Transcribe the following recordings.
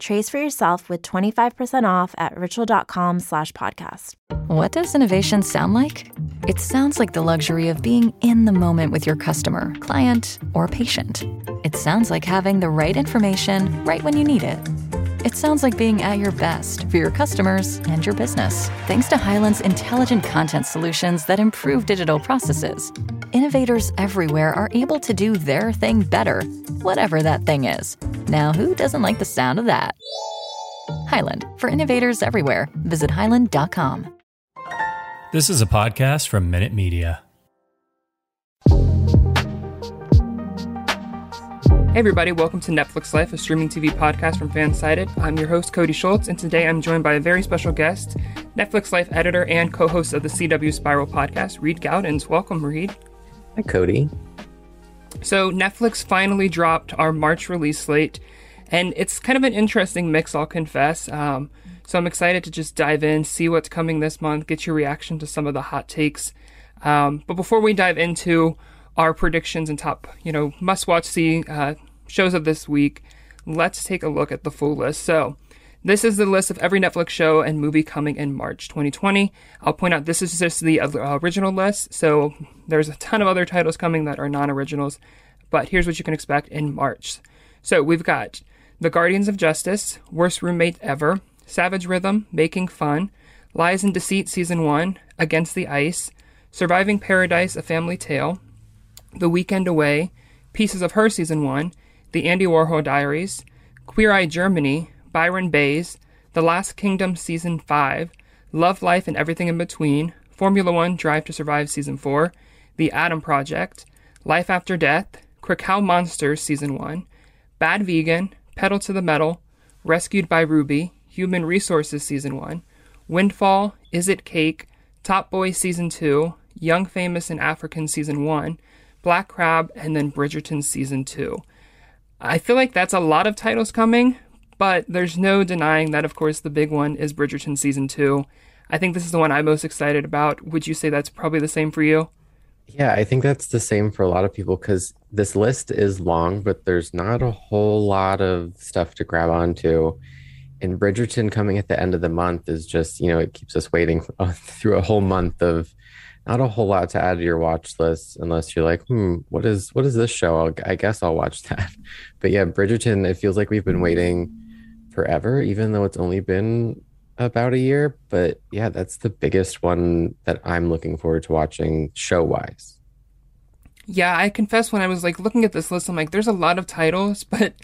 Trace for yourself with 25% off at ritual.com slash podcast. What does innovation sound like? It sounds like the luxury of being in the moment with your customer, client, or patient. It sounds like having the right information right when you need it. It sounds like being at your best for your customers and your business. Thanks to Hyland's intelligent content solutions that improve digital processes, innovators everywhere are able to do their thing better, whatever that thing is. Now, who doesn't like the sound of that? Hyland, for innovators everywhere, visit hyland.com. This is a podcast from Minute Media. Hey, everybody, welcome to Netflix Life, a streaming TV podcast from Fansided. I'm your host, Cody Schultz, and today I'm joined by a very special guest, Netflix Life editor and co host of the CW Spiral podcast, Reed Gowdens. Welcome, Reed. Hi, Cody. So, Netflix finally dropped our March release slate, and it's kind of an interesting mix, I'll confess. Um, so, I'm excited to just dive in, see what's coming this month, get your reaction to some of the hot takes. Um, but before we dive into our predictions and top, you know, must watch see uh, shows of this week, let's take a look at the full list. So, this is the list of every Netflix show and movie coming in March 2020. I'll point out this is just the uh, original list, so there's a ton of other titles coming that are non originals, but here's what you can expect in March. So, we've got The Guardians of Justice, Worst Roommate Ever, Savage Rhythm, Making Fun, Lies and Deceit Season 1, Against the Ice, Surviving Paradise, A Family Tale, the Weekend Away, Pieces of Her Season 1, The Andy Warhol Diaries, Queer Eye Germany, Byron Baes, The Last Kingdom Season 5, Love Life and Everything in Between, Formula One Drive to Survive Season 4, The Adam Project, Life After Death, Krakow Monsters Season 1, Bad Vegan, Pedal to the Metal, Rescued by Ruby, Human Resources Season 1, Windfall, Is It Cake, Top Boy Season 2, Young Famous and African Season 1, Black Crab, and then Bridgerton Season 2. I feel like that's a lot of titles coming, but there's no denying that, of course, the big one is Bridgerton Season 2. I think this is the one I'm most excited about. Would you say that's probably the same for you? Yeah, I think that's the same for a lot of people because this list is long, but there's not a whole lot of stuff to grab onto. And Bridgerton coming at the end of the month is just, you know, it keeps us waiting through a whole month of not a whole lot to add to your watch list unless you're like, hmm, what is what is this show? I'll, I guess I'll watch that. But yeah, Bridgerton. It feels like we've been waiting forever, even though it's only been about a year. But yeah, that's the biggest one that I'm looking forward to watching show wise. Yeah, I confess when I was like looking at this list, I'm like, there's a lot of titles, but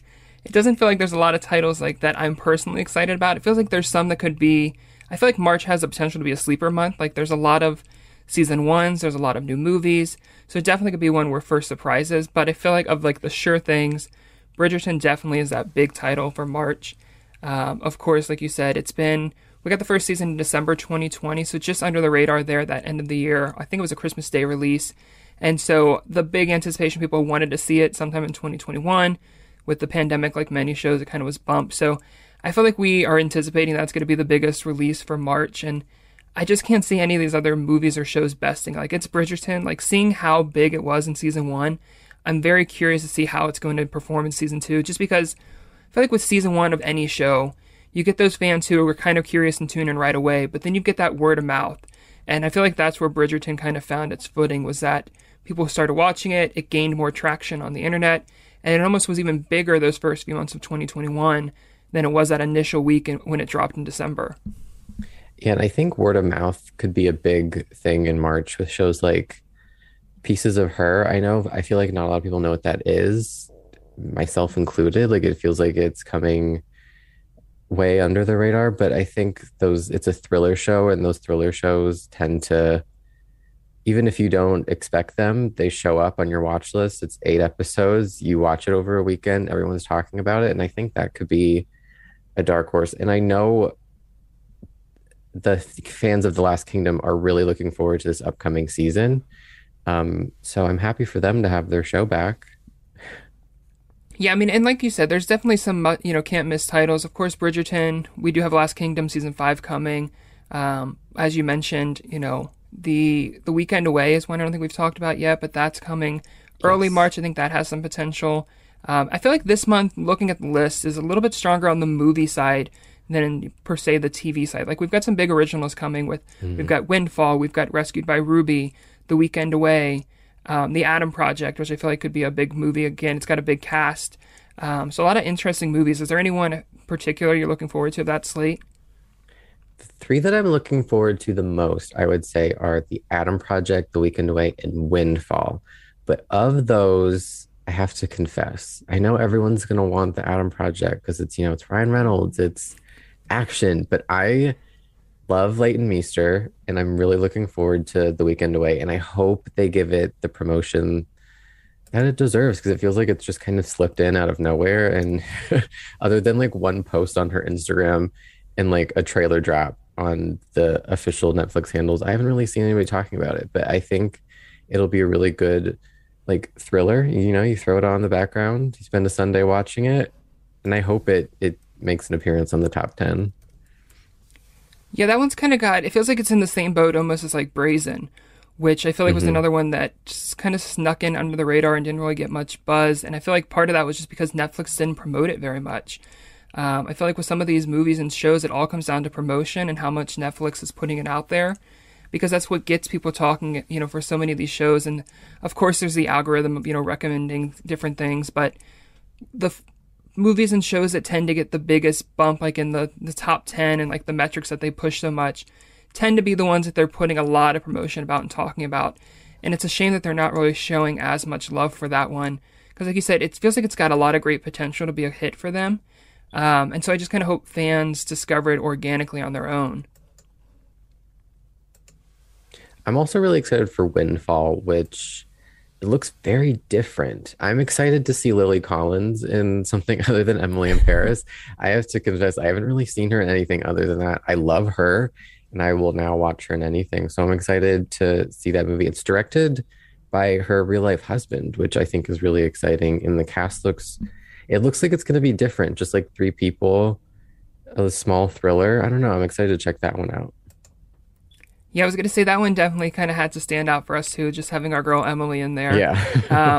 it doesn't feel like there's a lot of titles like that I'm personally excited about. It feels like there's some that could be. I feel like March has the potential to be a sleeper month. Like there's a lot of season ones. There's a lot of new movies, so it definitely could be one where first surprises. But I feel like of like the sure things, Bridgerton definitely is that big title for March. Um, of course, like you said, it's been we got the first season in December 2020, so just under the radar there. That end of the year, I think it was a Christmas Day release, and so the big anticipation people wanted to see it sometime in 2021. With the pandemic, like many shows, it kind of was bumped. So I feel like we are anticipating that's going to be the biggest release for March, and I just can't see any of these other movies or shows besting. Like it's Bridgerton, like seeing how big it was in season one. I'm very curious to see how it's going to perform in season two, just because I feel like with season one of any show, you get those fans who are kind of curious and tune in right away, but then you get that word of mouth. And I feel like that's where Bridgerton kind of found its footing was that people started watching it, it gained more traction on the internet, and it almost was even bigger those first few months of 2021 than it was that initial week when it dropped in December. Yeah, and I think word of mouth could be a big thing in March with shows like Pieces of Her. I know I feel like not a lot of people know what that is, myself included. Like it feels like it's coming way under the radar, but I think those it's a thriller show and those thriller shows tend to even if you don't expect them, they show up on your watch list. It's 8 episodes, you watch it over a weekend, everyone's talking about it, and I think that could be a dark horse. And I know the fans of The Last Kingdom are really looking forward to this upcoming season. Um, so I'm happy for them to have their show back. Yeah, I mean, and like you said, there's definitely some uh, you know can't miss titles. Of course, Bridgerton. We do have Last Kingdom season five coming. Um, as you mentioned, you know the the weekend away is one I don't think we've talked about yet, but that's coming early yes. March. I think that has some potential. Um, I feel like this month, looking at the list, is a little bit stronger on the movie side than per se the TV side. Like we've got some big originals coming with mm. we've got Windfall, we've got Rescued by Ruby, The Weekend Away, um, The Adam Project, which I feel like could be a big movie again. It's got a big cast, um, so a lot of interesting movies. Is there anyone particular you're looking forward to that slate? The three that I'm looking forward to the most, I would say, are The Adam Project, The Weekend Away, and Windfall. But of those, I have to confess, I know everyone's going to want The Adam Project because it's, you know, it's Ryan Reynolds, it's action, but I love Leighton Meester and I'm really looking forward to The Weekend Away. And I hope they give it the promotion that it deserves because it feels like it's just kind of slipped in out of nowhere. And other than like one post on her Instagram and like a trailer drop on the official Netflix handles, I haven't really seen anybody talking about it. But I think it'll be a really good like thriller. You know, you throw it on the background, you spend a Sunday watching it, and I hope it it makes an appearance on the top ten. Yeah, that one's kind of got. It feels like it's in the same boat almost as like Brazen, which I feel like was mm-hmm. another one that just kind of snuck in under the radar and didn't really get much buzz. And I feel like part of that was just because Netflix didn't promote it very much. Um, I feel like with some of these movies and shows, it all comes down to promotion and how much Netflix is putting it out there, because that's what gets people talking. You know, for so many of these shows, and of course, there's the algorithm of you know recommending different things, but the movies and shows that tend to get the biggest bump, like in the the top ten and like the metrics that they push so much tend to be the ones that they're putting a lot of promotion about and talking about. And it's a shame that they're not really showing as much love for that one. Because, like you said, it feels like it's got a lot of great potential to be a hit for them. Um, and so I just kind of hope fans discover it organically on their own. I'm also really excited for Windfall, which it looks very different. I'm excited to see Lily Collins in something other than Emily in Paris. I have to confess, I haven't really seen her in anything other than that. I love her and I will now watch her in anything. So I'm excited to see that movie. It's directed by her real life husband, which I think is really exciting. And the cast looks, it looks like it's going to be different, just like three people, a small thriller. I don't know. I'm excited to check that one out. Yeah, I was going to say that one definitely kind of had to stand out for us too, just having our girl Emily in there. Yeah.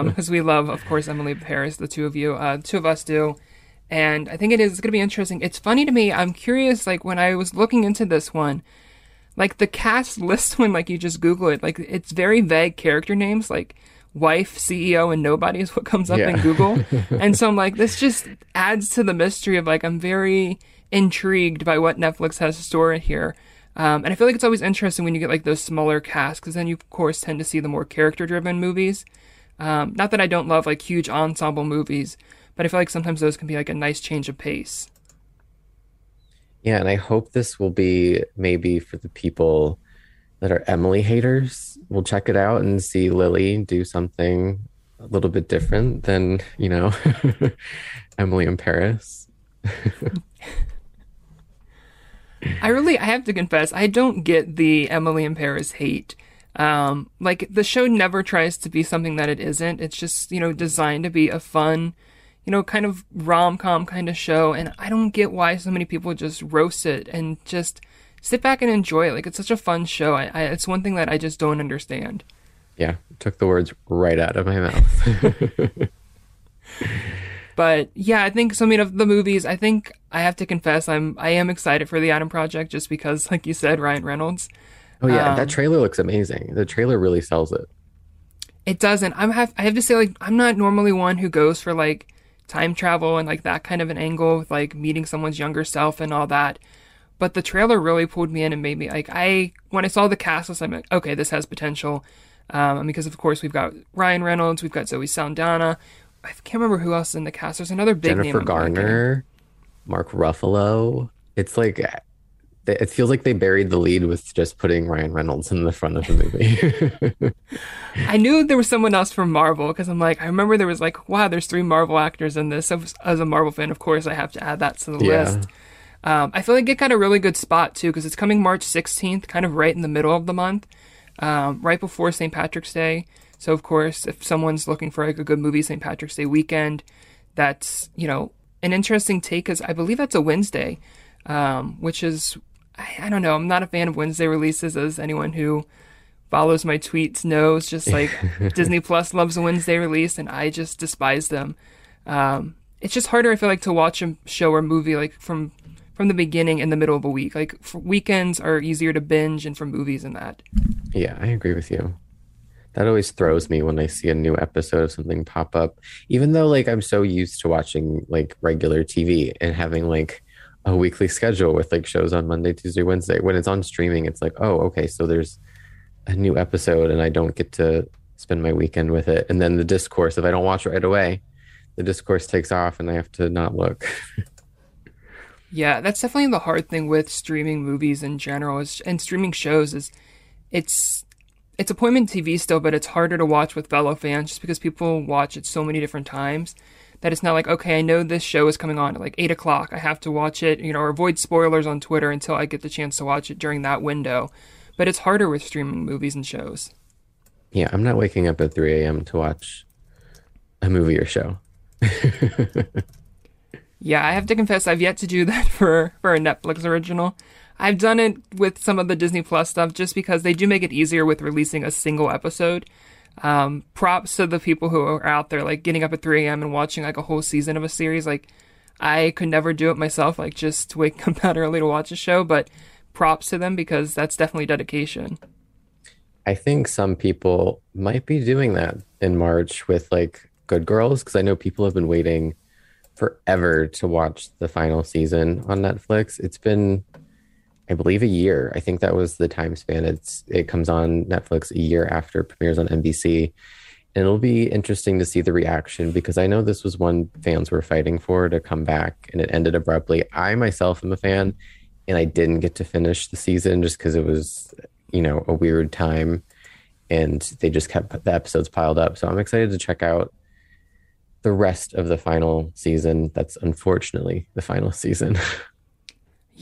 Because um, we love, of course, Emily Paris, the two of you, uh, two of us do. And I think it is going to be interesting. It's funny to me. I'm curious, like, when I was looking into this one, like the cast list when like you just Google it, like it's very vague character names, like wife, CEO, and nobody is what comes up yeah. in Google. and so I'm like, this just adds to the mystery of like I'm very intrigued by what Netflix has to store here. Um, and I feel like it's always interesting when you get like those smaller casts because then you of course tend to see the more character driven movies. Um, not that I don't love like huge ensemble movies, but I feel like sometimes those can be like a nice change of pace. Yeah, and I hope this will be maybe for the people that are Emily haters. We'll check it out and see Lily do something a little bit different than, you know, Emily in Paris. I really I have to confess, I don't get the Emily in Paris hate. Um, like the show never tries to be something that it isn't. It's just, you know, designed to be a fun you know, kind of rom com kind of show. And I don't get why so many people just roast it and just sit back and enjoy it. Like, it's such a fun show. I, I, it's one thing that I just don't understand. Yeah, took the words right out of my mouth. but yeah, I think so. I mean, of the movies, I think I have to confess, I'm I am excited for the Adam Project just because, like you said, Ryan Reynolds. Oh yeah, um, that trailer looks amazing. The trailer really sells it. It doesn't. I'm have I have to say like I'm not normally one who goes for like time travel and like that kind of an angle with like meeting someone's younger self and all that. But the trailer really pulled me in and made me like I when I saw the cast list, I'm like, okay, this has potential. Um, because of course we've got Ryan Reynolds, we've got Zoe Saldana. I can't remember who else is in the cast. There's another big Jennifer name. Garner, Mark Ruffalo. It's like it feels like they buried the lead with just putting Ryan Reynolds in the front of the movie. I knew there was someone else from Marvel because I'm like, I remember there was like, wow, there's three Marvel actors in this. So as a Marvel fan, of course, I have to add that to the yeah. list. Um, I feel like it got a really good spot too because it's coming March 16th, kind of right in the middle of the month, um, right before St. Patrick's Day. So of course, if someone's looking for like a good movie St. Patrick's Day weekend, that's you know an interesting take because I believe that's a Wednesday, um, which is I, I, don't know. I'm not a fan of Wednesday releases, as anyone who follows my tweets knows. Just like Disney Plus loves a Wednesday release, and I just despise them. Um, it's just harder, I feel like, to watch a show or movie like from from the beginning in the middle of a week. Like weekends are easier to binge, and for movies and that. Yeah, I agree with you. That always throws me when I see a new episode of something pop up. Even though like I'm so used to watching like regular TV and having like a weekly schedule with like shows on Monday, Tuesday, Wednesday. When it's on streaming, it's like, oh, okay, so there's a new episode and I don't get to spend my weekend with it. And then the discourse, if I don't watch right away, the discourse takes off and I have to not look. yeah, that's definitely the hard thing with streaming movies in general is and streaming shows is it's it's appointment TV still, but it's harder to watch with fellow fans just because people watch it so many different times that it's not like, okay, I know this show is coming on at like eight o'clock. I have to watch it, you know, or avoid spoilers on Twitter until I get the chance to watch it during that window. But it's harder with streaming movies and shows. Yeah, I'm not waking up at 3 a.m. to watch a movie or show. yeah, I have to confess, I've yet to do that for, for a Netflix original. I've done it with some of the Disney Plus stuff just because they do make it easier with releasing a single episode. Um, props to the people who are out there, like getting up at 3 a.m. and watching like a whole season of a series. Like, I could never do it myself, like just wake up that early to watch a show, but props to them because that's definitely dedication. I think some people might be doing that in March with like Good Girls because I know people have been waiting forever to watch the final season on Netflix. It's been I believe a year. I think that was the time span. It's it comes on Netflix a year after premieres on NBC. And it'll be interesting to see the reaction because I know this was one fans were fighting for to come back and it ended abruptly. I myself am a fan and I didn't get to finish the season just because it was, you know, a weird time and they just kept the episodes piled up. So I'm excited to check out the rest of the final season. That's unfortunately the final season.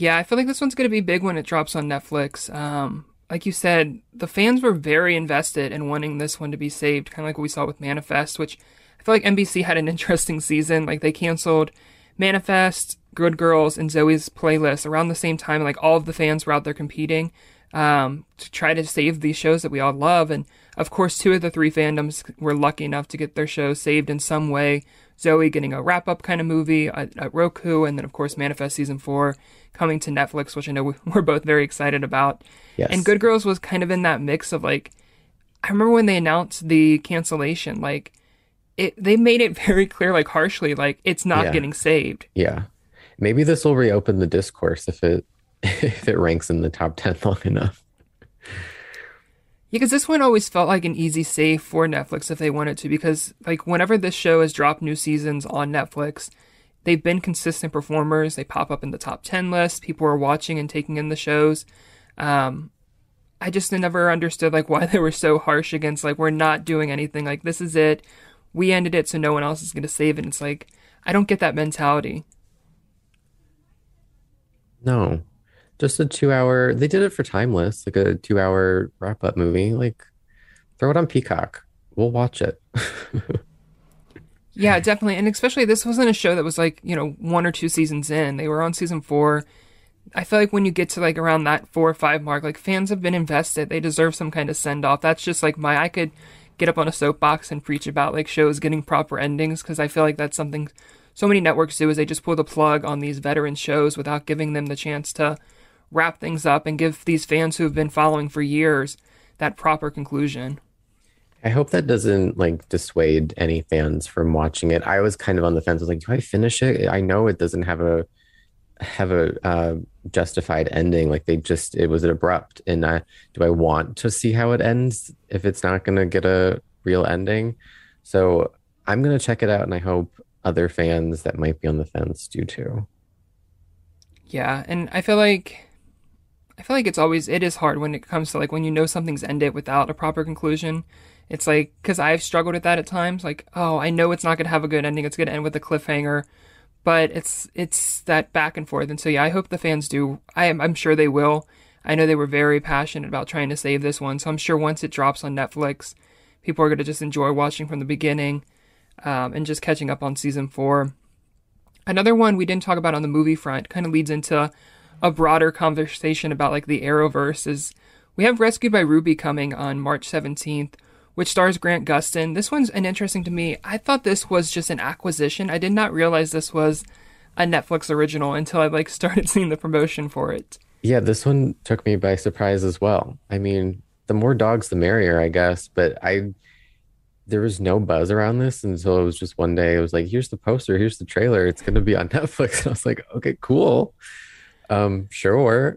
Yeah, I feel like this one's going to be big when it drops on Netflix. Um, like you said, the fans were very invested in wanting this one to be saved, kind of like what we saw with Manifest, which I feel like NBC had an interesting season. Like they canceled Manifest, Good Girls, and Zoey's playlist around the same time. Like all of the fans were out there competing um, to try to save these shows that we all love. And of course, two of the three fandoms were lucky enough to get their shows saved in some way. Zoey getting a wrap up kind of movie at, at Roku, and then of course Manifest season four coming to Netflix, which I know we're both very excited about. Yes. And Good Girls was kind of in that mix of like, I remember when they announced the cancellation, like, it they made it very clear, like harshly, like it's not yeah. getting saved. Yeah, maybe this will reopen the discourse if it if it ranks in the top ten long enough. Yeah, because this one always felt like an easy save for Netflix if they wanted to. Because like whenever this show has dropped new seasons on Netflix, they've been consistent performers. They pop up in the top 10 list. People are watching and taking in the shows. Um, I just never understood like why they were so harsh against like we're not doing anything. Like this is it. We ended it so no one else is going to save it. It's like I don't get that mentality. No. Just a 2-hour they did it for Timeless, like a 2-hour wrap-up movie. Like throw it on Peacock. We'll watch it. Yeah, definitely. And especially this wasn't a show that was like, you know, one or two seasons in. They were on season four. I feel like when you get to like around that four or five mark, like fans have been invested. They deserve some kind of send off. That's just like my, I could get up on a soapbox and preach about like shows getting proper endings because I feel like that's something so many networks do is they just pull the plug on these veteran shows without giving them the chance to wrap things up and give these fans who have been following for years that proper conclusion. I hope that doesn't like dissuade any fans from watching it. I was kind of on the fence. I was like, do I finish it? I know it doesn't have a have a uh, justified ending. Like they just it was abrupt. And uh, do I want to see how it ends if it's not going to get a real ending? So I'm going to check it out, and I hope other fans that might be on the fence do too. Yeah, and I feel like I feel like it's always it is hard when it comes to like when you know something's ended without a proper conclusion it's like, because I've struggled with that at times. Like, oh, I know it's not going to have a good ending. It's going to end with a cliffhanger. but it's it's that back and forth. And so yeah, I hope the fans do. I am I'm sure they will. I know they were very passionate about trying to save this one, so I'm sure once it drops on Netflix, people are going to just enjoy watching from the beginning um, and just catching up on season four. Another one we didn't talk about on the movie front kind of leads into a broader conversation about like the Arrowverse is we have Rescued by Ruby coming on March 17th, which stars Grant Gustin. This one's an interesting to me. I thought this was just an acquisition. I did not realize this was a Netflix original until I like started seeing the promotion for it. Yeah, this one took me by surprise as well. I mean, the more dogs the merrier, I guess, but I there was no buzz around this until it was just one day. It was like, here's the poster, here's the trailer. It's going to be on Netflix. And I was like, okay, cool. Um, sure.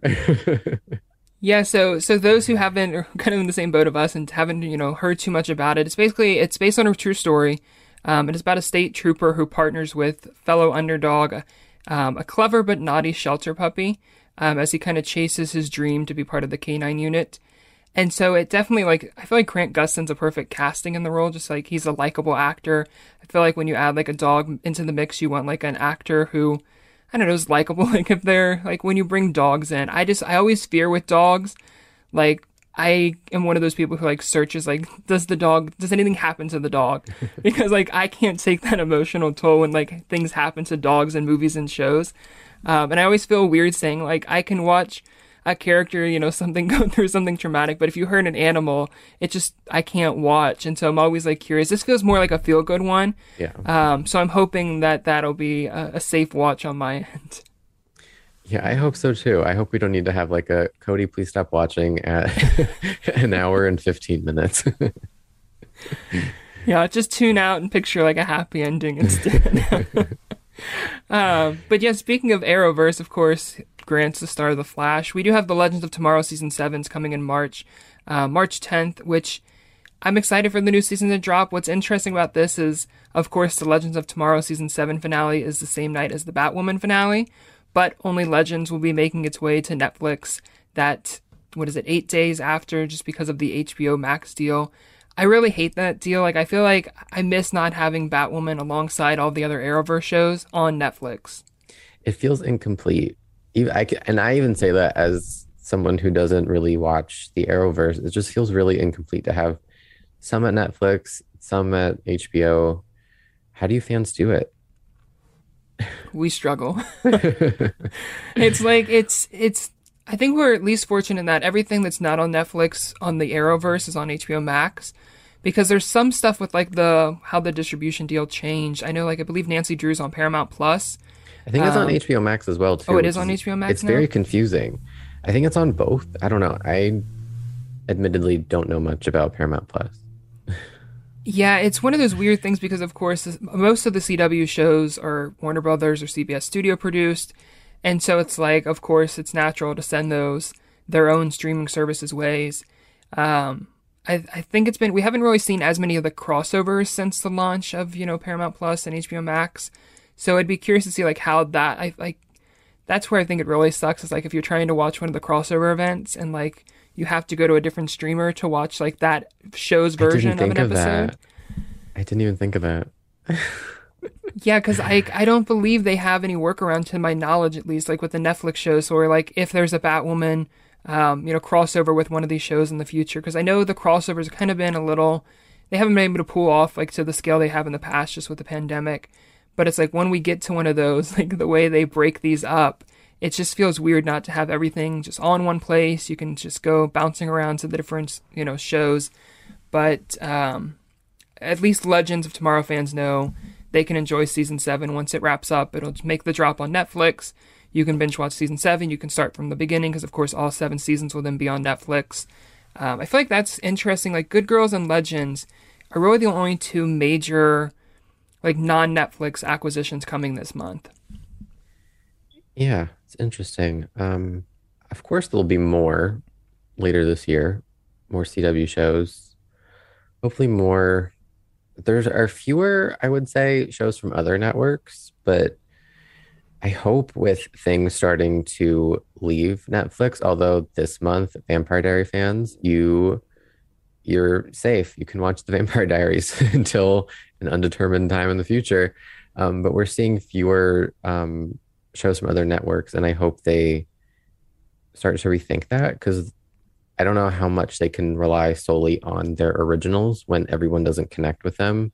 yeah. So, so those who haven't are kind of in the same boat of us and haven't, you know, heard too much about it. It's basically, it's based on a true story. Um, it is about a state trooper who partners with fellow underdog, um, a clever but naughty shelter puppy, um, as he kind of chases his dream to be part of the canine unit. And so it definitely like I feel like Grant Gustin's a perfect casting in the role. Just like he's a likable actor. I feel like when you add like a dog into the mix, you want like an actor who I don't know is likable. Like if they're like when you bring dogs in, I just I always fear with dogs. Like I am one of those people who like searches like does the dog does anything happen to the dog because like I can't take that emotional toll when like things happen to dogs in movies and shows. Um, and I always feel weird saying like I can watch a character, you know, something go through something traumatic. But if you hurt an animal, it just I can't watch, and so I'm always like curious. This feels more like a feel good one. Yeah. Um. So I'm hoping that that'll be a, a safe watch on my end. Yeah, I hope so too. I hope we don't need to have like a Cody, please stop watching at an hour and 15 minutes. yeah, just tune out and picture like a happy ending instead. uh, but yeah, speaking of Arrowverse, of course, Grant's the star of The Flash. We do have The Legends of Tomorrow season 7's coming in March, uh, March 10th, which I'm excited for the new season to drop. What's interesting about this is, of course, The Legends of Tomorrow season 7 finale is the same night as the Batwoman finale, but only Legends will be making its way to Netflix that, what is it, eight days after, just because of the HBO Max deal. I really hate that deal. Like, I feel like I miss not having Batwoman alongside all the other Arrowverse shows on Netflix. It feels incomplete. I, and I even say that as someone who doesn't really watch the Arrowverse, it just feels really incomplete to have some at Netflix, some at HBO. How do you fans do it? We struggle. it's like it's it's I think we're at least fortunate in that everything that's not on Netflix on the Arrowverse is on HBO Max because there's some stuff with like the how the distribution deal changed. I know like I believe Nancy Drew's on Paramount Plus I think it's um, on HBO Max as well too. Oh, it is on HBO Max. It's now? very confusing. I think it's on both. I don't know. I admittedly don't know much about Paramount Plus. yeah, it's one of those weird things because, of course, most of the CW shows are Warner Brothers or CBS studio produced, and so it's like, of course, it's natural to send those their own streaming services ways. Um, I, I think it's been we haven't really seen as many of the crossovers since the launch of you know Paramount Plus and HBO Max. So I'd be curious to see like how that I like that's where I think it really sucks is like if you're trying to watch one of the crossover events and like you have to go to a different streamer to watch like that show's version of an episode. That. I didn't even think of that. yeah, because I I don't believe they have any workaround to my knowledge at least like with the Netflix shows or like if there's a Batwoman um, you know crossover with one of these shows in the future because I know the crossovers have kind of been a little they haven't been able to pull off like to the scale they have in the past just with the pandemic. But it's like when we get to one of those, like the way they break these up, it just feels weird not to have everything just all in one place. You can just go bouncing around to the different, you know, shows. But um, at least Legends of Tomorrow fans know they can enjoy season seven once it wraps up. It'll make the drop on Netflix. You can binge watch season seven. You can start from the beginning because, of course, all seven seasons will then be on Netflix. Um, I feel like that's interesting. Like Good Girls and Legends are really the only two major like non Netflix acquisitions coming this month. Yeah, it's interesting. Um, of course, there'll be more later this year, more CW shows. Hopefully, more. There's are fewer, I would say, shows from other networks, but I hope with things starting to leave Netflix. Although this month, Vampire Diary fans, you you're safe. You can watch the Vampire Diaries until an undetermined time in the future. Um, but we're seeing fewer um, shows from other networks, and I hope they start to rethink that because I don't know how much they can rely solely on their originals when everyone doesn't connect with them.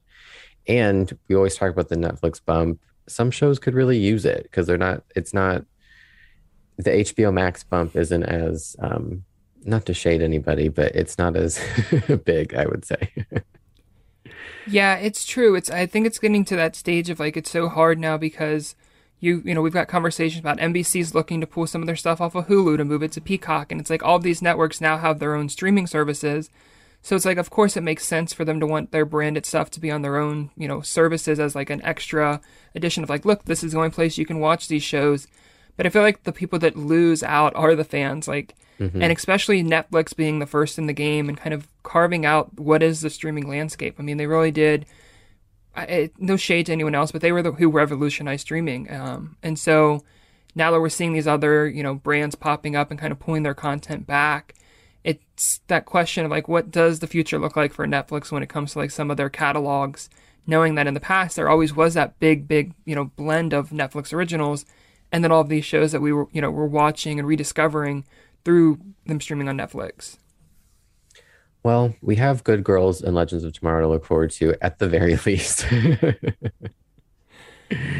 And we always talk about the Netflix bump. Some shows could really use it because they're not. It's not the HBO Max bump isn't as um, not to shade anybody, but it's not as big. I would say. Yeah, it's true. It's I think it's getting to that stage of like it's so hard now because you you know we've got conversations about NBC's looking to pull some of their stuff off of Hulu to move it to Peacock, and it's like all these networks now have their own streaming services. So it's like, of course, it makes sense for them to want their branded stuff to be on their own, you know, services as like an extra addition of like, look, this is the only place you can watch these shows. But I feel like the people that lose out are the fans, like, mm-hmm. and especially Netflix being the first in the game and kind of carving out what is the streaming landscape. I mean, they really did. I, no shade to anyone else, but they were the who revolutionized streaming. Um, and so now that we're seeing these other, you know, brands popping up and kind of pulling their content back, it's that question of like, what does the future look like for Netflix when it comes to like some of their catalogs? Knowing that in the past there always was that big, big, you know, blend of Netflix originals and then all of these shows that we were you know were watching and rediscovering through them streaming on Netflix. Well, we have Good Girls and Legends of Tomorrow to look forward to at the very least.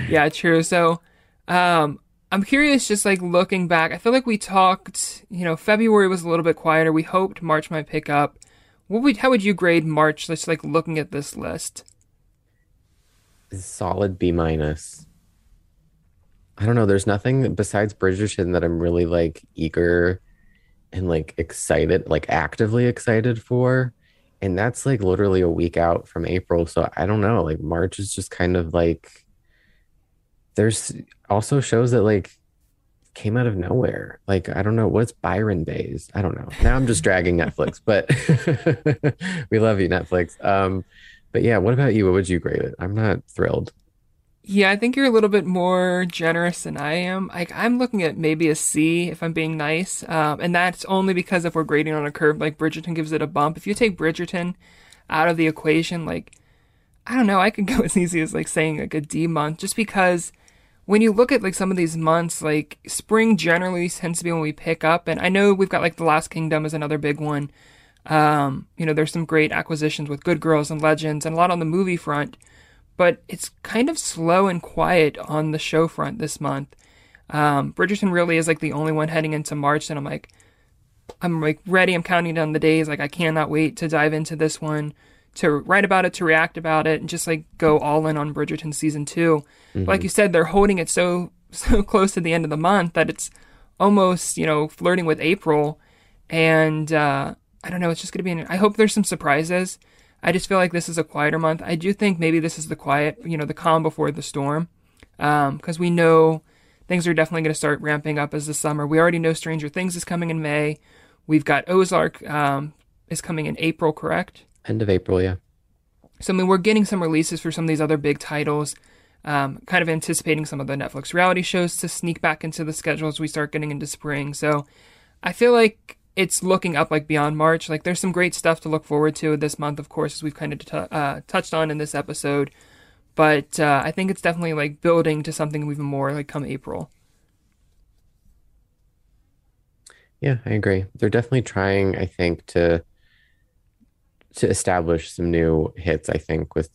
yeah, true. So, um, I'm curious, just like looking back, I feel like we talked, you know, February was a little bit quieter. We hoped March might pick up. What would, how would you grade March? Just like looking at this list. Solid B minus. I don't know. There's nothing besides Bridgerton that I'm really like eager and like excited, like actively excited for. And that's like literally a week out from April. So I don't know. Like March is just kind of like there's also shows that like came out of nowhere. Like I don't know what's Byron Baes. I don't know. Now I'm just dragging Netflix, but we love you, Netflix. Um, but yeah, what about you? What would you grade it? I'm not thrilled. Yeah, I think you're a little bit more generous than I am. Like I'm looking at maybe a C if I'm being nice, um, and that's only because if we're grading on a curve, like Bridgerton gives it a bump. If you take Bridgerton out of the equation, like I don't know, I could go as easy as like saying like a D month, just because when you look at like some of these months, like spring generally tends to be when we pick up, and I know we've got like The Last Kingdom is another big one. Um, you know, there's some great acquisitions with Good Girls and Legends, and a lot on the movie front but it's kind of slow and quiet on the show front this month. Um, Bridgerton really is like the only one heading into March, and I'm like, I'm like ready. I'm counting down the days. Like I cannot wait to dive into this one, to write about it, to react about it, and just like go all in on Bridgerton season 2 mm-hmm. Like you said, they're holding it so so close to the end of the month that it's almost you know flirting with April, and uh, I don't know. It's just gonna be. An, I hope there's some surprises. I just feel like this is a quieter month. I do think maybe this is the quiet, you know, the calm before the storm, because um, we know things are definitely going to start ramping up as the summer. We already know Stranger Things is coming in May. We've got Ozark um, is coming in April, correct? End of April, yeah. So I mean, we're getting some releases for some of these other big titles. Um, kind of anticipating some of the Netflix reality shows to sneak back into the schedule as we start getting into spring. So I feel like it's looking up like beyond March. Like there's some great stuff to look forward to this month, of course, as we've kind of t- uh, touched on in this episode. But uh, I think it's definitely like building to something even more like come April. Yeah, I agree. They're definitely trying, I think, to to establish some new hits. I think with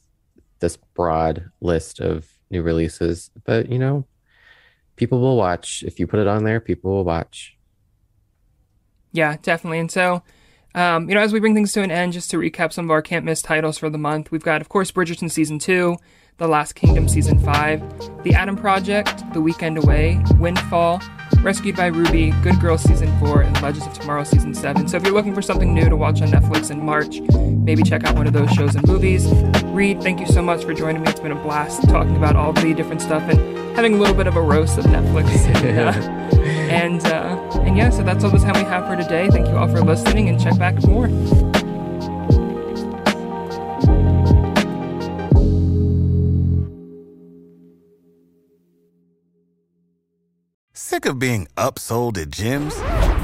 this broad list of new releases, but you know, people will watch if you put it on there. People will watch. Yeah, definitely. And so, um, you know, as we bring things to an end, just to recap some of our can't miss titles for the month, we've got, of course, Bridgerton season two, The Last Kingdom season five, The Adam Project, The Weekend Away, Windfall, Rescued by Ruby, Good Girls season four, and Legends of Tomorrow season seven. So if you're looking for something new to watch on Netflix in March, maybe check out one of those shows and movies. Reed, thank you so much for joining me. It's been a blast talking about all the different stuff and having a little bit of a roast of Netflix. And, uh, and uh, and yeah, so that's all the time we have for today. Thank you all for listening, and check back for more. Sick of being upsold at gyms?